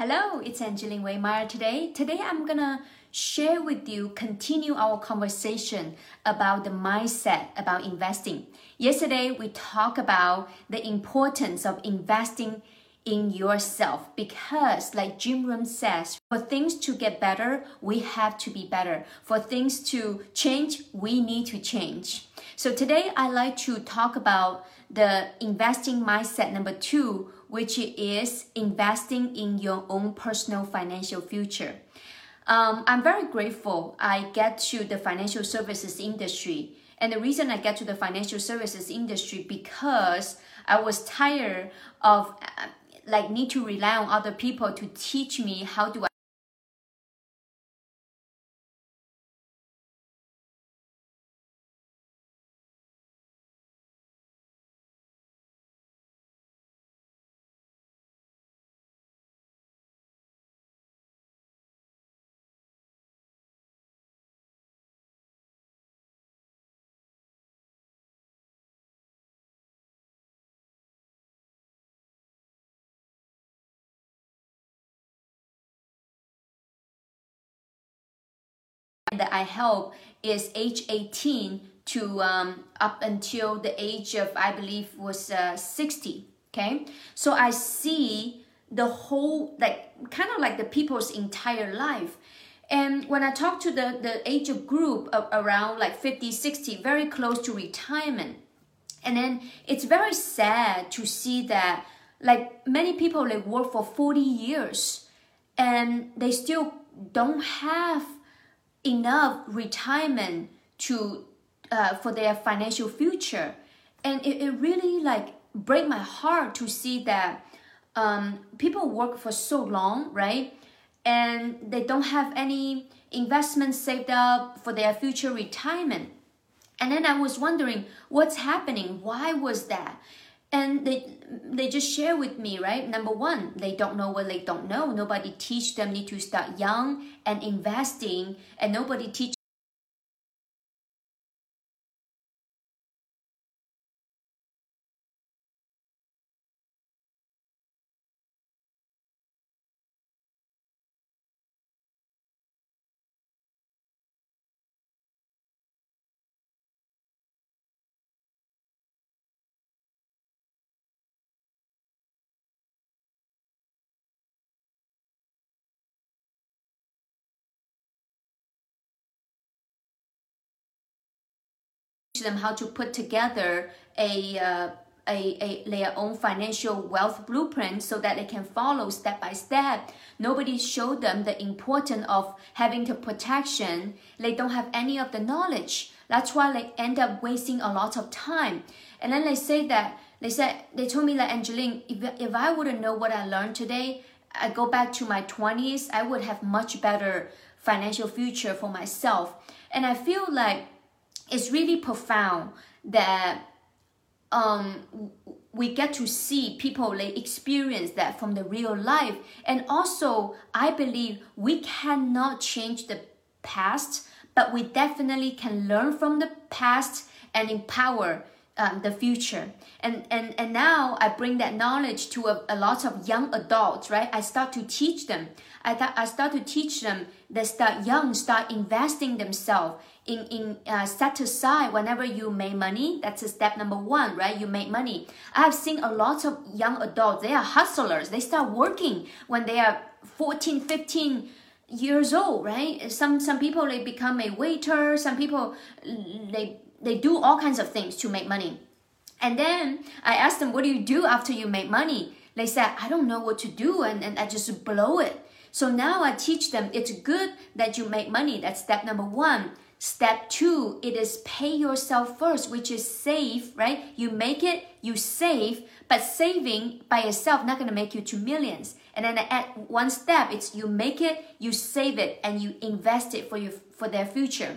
Hello, it's Angeline Waymeyer today. Today I'm gonna share with you, continue our conversation about the mindset about investing. Yesterday we talked about the importance of investing in yourself because like Jim Rohn says, for things to get better, we have to be better. For things to change, we need to change. So today I like to talk about the investing mindset number two, which is investing in your own personal financial future. Um, I'm very grateful I get to the financial services industry. And the reason I get to the financial services industry because I was tired of uh, like need to rely on other people to teach me how to that I help is age 18 to um, up until the age of I believe was uh, 60 okay? So I see the whole like kind of like the people's entire life. And when I talk to the the age of group of around like 50 60 very close to retirement. And then it's very sad to see that like many people they work for 40 years and they still don't have enough retirement to uh, for their financial future. And it, it really like break my heart to see that um, people work for so long right? And they don't have any investment saved up for their future retirement. And then i was wondering what's happening? Why was that and they they just share with me right? Number one they don't know what they don't know. Nobody teach them need to start young and investing and nobody teach them how to put together a uh, a, a, their own financial wealth blueprint so that they can follow step by step. Nobody showed them the importance of having the protection. They don't have any of the knowledge. That's why they end up wasting a lot of time. And then they say that they said they told me that Angeline, if, if I wouldn't know what I learned today, I go back to my 20s, I would have much better financial future for myself. And I feel like it's really profound that um, we get to see people they experience that from the real life. And also i believe we cannot change the past but we definitely can learn from the past and empower um, the future. And, and and now i bring that knowledge to a, a lot of young adults right? I start to teach them. I, th- I start to teach them that start young start investing themselves in in uh, set aside whenever you make money. That's a step number one right? You make money. I have seen a lot of young adults they are hustlers. They start working when they are 14 15 years old right? Some some people they become a waiter. Some people they they do all kinds of things to make money and then i asked them what do you do after you make money they said i don't know what to do and, and i just blow it so now i teach them it's good that you make money that's step number one Step two, it is pay yourself first, which is save, right? You make it, you save, but saving by itself not gonna make you to millions. And then at one step, it's you make it, you save it, and you invest it for you for their future.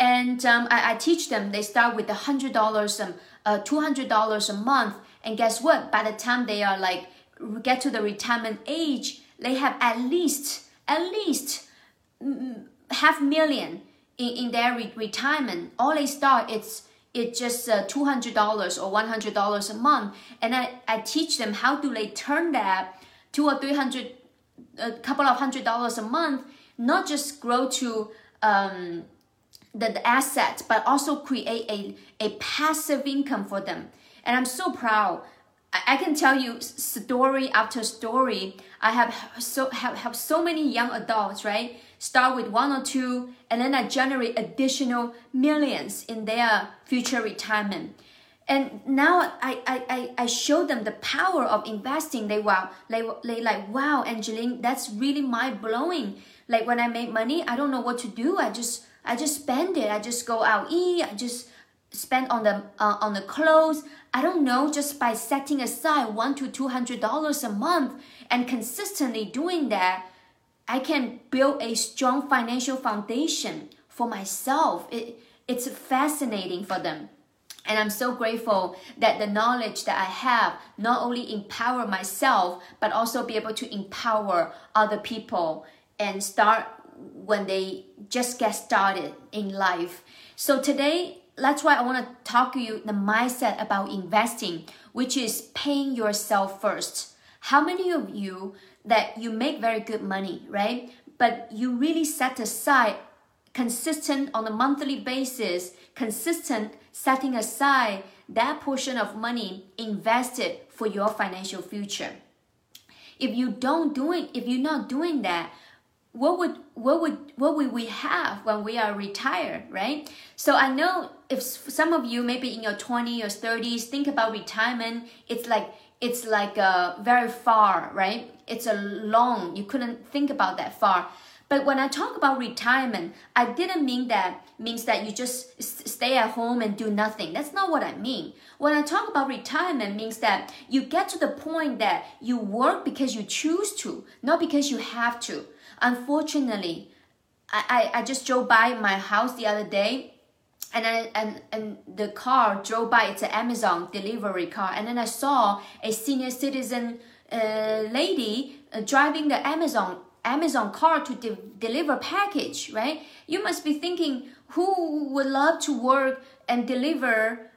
And um, I, I, teach them. They start with a hundred dollars, um, uh, two hundred dollars a month, and guess what? By the time they are like get to the retirement age, they have at least at least mm, half million in, in their re- retirement, all they start it's it's just uh, $200 or $100 a month. And I, I teach them how do they turn that two or 300 a couple of hundred dollars a month not just grow to um, the, the asset, but also create a, a passive income for them. And I'm so proud. I, I can tell you story after story. I have so have, have so many young adults, right? Start with one or two, and then I generate additional millions in their future retirement. And now I, I, I, I show them the power of investing. They wow, they, they like, wow, Angeline, that's really mind blowing. Like when I make money, I don't know what to do. I just I just spend it. I just go out eat. I just spend on the uh, on the clothes. I don't know. Just by setting aside one to two hundred dollars a month and consistently doing that, I can build a strong financial foundation for myself. It it's fascinating for them. And I'm so grateful that the knowledge that I have not only empower myself, but also be able to empower other people and start when they just get started in life. So today, that's why I want to talk to you the mindset about investing, which is paying yourself first. How many of you that you make very good money, right? But you really set aside consistent on a monthly basis, consistent setting aside that portion of money invested for your financial future. If you don't doing if you're not doing that, what would what would what would we have when we are retired right? So i know if some of you maybe in your 20s or 30s think about retirement it's like it's like uh, very far right? It's a long you couldn't think about that far. But when i talk about retirement i didn't mean that means that you just stay at home and do nothing. That's not what i mean. When i talk about retirement means that you get to the point that you work because you choose to not because you have to Unfortunately, I, I, I just drove by my house the other day and I, and and the car drove by. It's an Amazon delivery car. And then I saw a senior citizen uh, lady uh, driving the Amazon Amazon car to de- deliver package right? You must be thinking who would love to work and deliver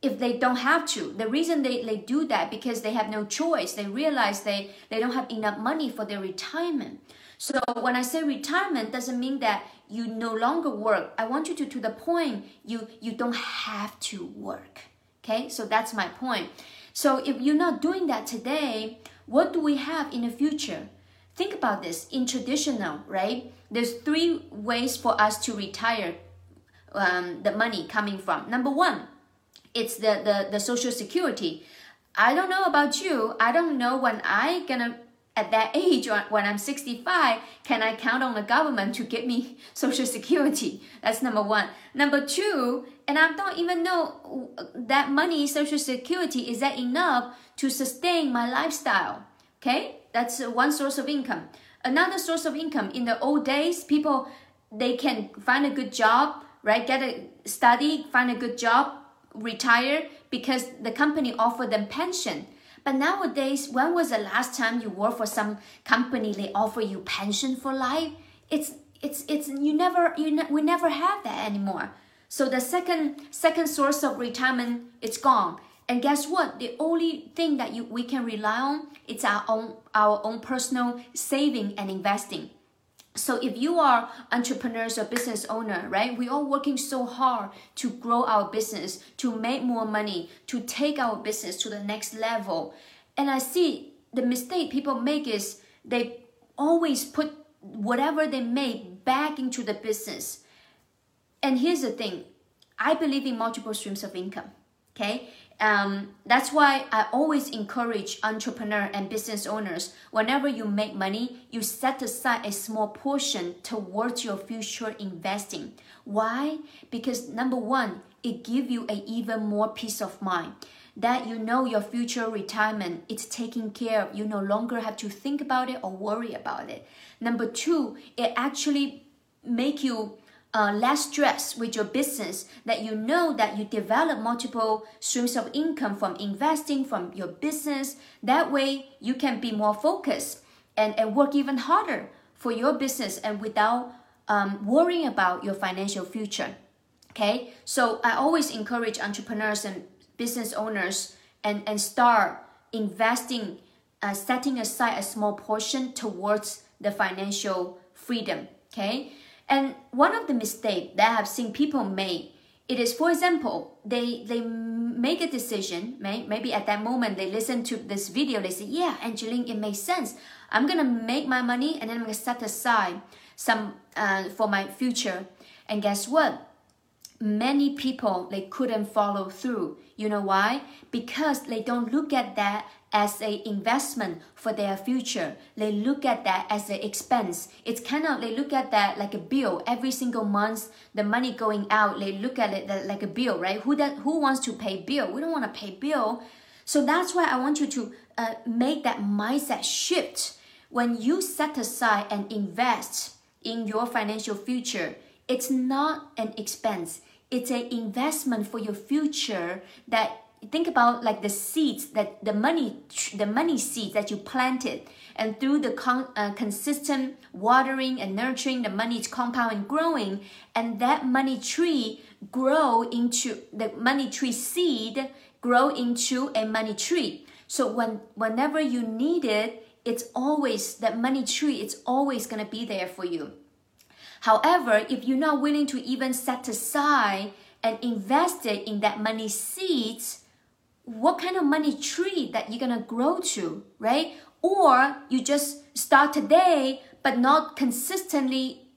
if they don't have to? The reason they, they do that because they have no choice. They realize they, they don't have enough money for their retirement so when I say retirement doesn't mean that you no longer work. I want you to to the point you you don't have to work. Okay? So that's my point. So if you're not doing that today, what do we have in the future? Think about this. In traditional, right? There's three ways for us to retire um, the money coming from. Number one, it's the, the, the social security. I don't know about you. I don't know when I gonna at that age when I'm 65, can I count on the government to give me social security? That's number one. Number two, and I don't even know uh, that money, social security, is that enough to sustain my lifestyle? Okay, that's one source of income. Another source of income in the old days, people they can find a good job, right? Get a study, find a good job, retire because the company offer them pension but nowadays, when was the last time you work for some company they offer you pension for life? It's it's it's you never you ne- we never have that anymore. So the second second source of retirement it's gone. And guess what? The only thing that you we can rely on it's our own our own personal saving and investing so if you are entrepreneurs or business owner right we are working so hard to grow our business to make more money to take our business to the next level. And i see the mistake people make is they always put whatever they make back into the business. And here's the thing i believe in multiple streams of income okay um, that's why I always encourage entrepreneur and business owners. Whenever you make money, you set aside a small portion towards your future investing. Why? Because number one, it gives you a even more peace of mind that you know your future retirement it's taken care of. You no longer have to think about it or worry about it. Number two, it actually make you uh, less stress with your business that you know that you develop multiple streams of income from investing from your business. That way you can be more focused and, and work even harder for your business and without um, worrying about your financial future. Okay? So i always encourage entrepreneurs and business owners and, and start investing uh, setting aside a small portion towards the financial freedom. Okay, and one of the mistakes that I have seen people make it is, for example, they they make a decision. May, maybe at that moment they listen to this video. They say, "Yeah, Angeline, it makes sense. I'm gonna make my money and then I'm gonna set aside some uh, for my future." And guess what? Many people they couldn't follow through. You know why? Because they don't look at that as a investment for their future. They look at that as an expense. It's kind of they look at that like a bill every single month. The money going out, they look at it like a bill, right? Who that who wants to pay bill? We don't want to pay bill. So that's why I want you to uh, make that mindset shift. When you set aside and invest in your financial future, it's not an expense. It's an investment for your future that think about like the seeds that the money the money seeds that you planted. And through the con, uh, consistent watering and nurturing the money compound and growing. And that money tree grow into the money tree seed grow into a money tree. So when whenever you need it it's always that money tree it's always going to be there for you. However if you're not willing to even set aside and invest it in that money seeds what kind of money tree that you're gonna grow to, right? Or you just start today, but not consistently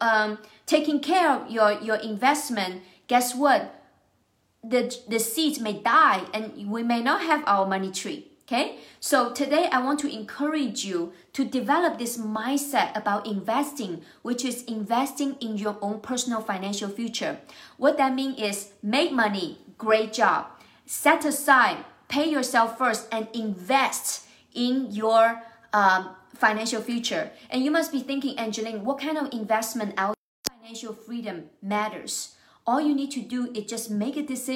um, taking care of your, your investment. Guess what? The, the seeds may die and we may not have our money tree. Okay, so today I want to encourage you to develop this mindset about investing, which is investing in your own personal financial future. What that means is make money, great job set aside, pay yourself first, and invest in your um, financial future. And you must be thinking, Angeline, what kind of investment out financial freedom matters? All you need to do is just make a decision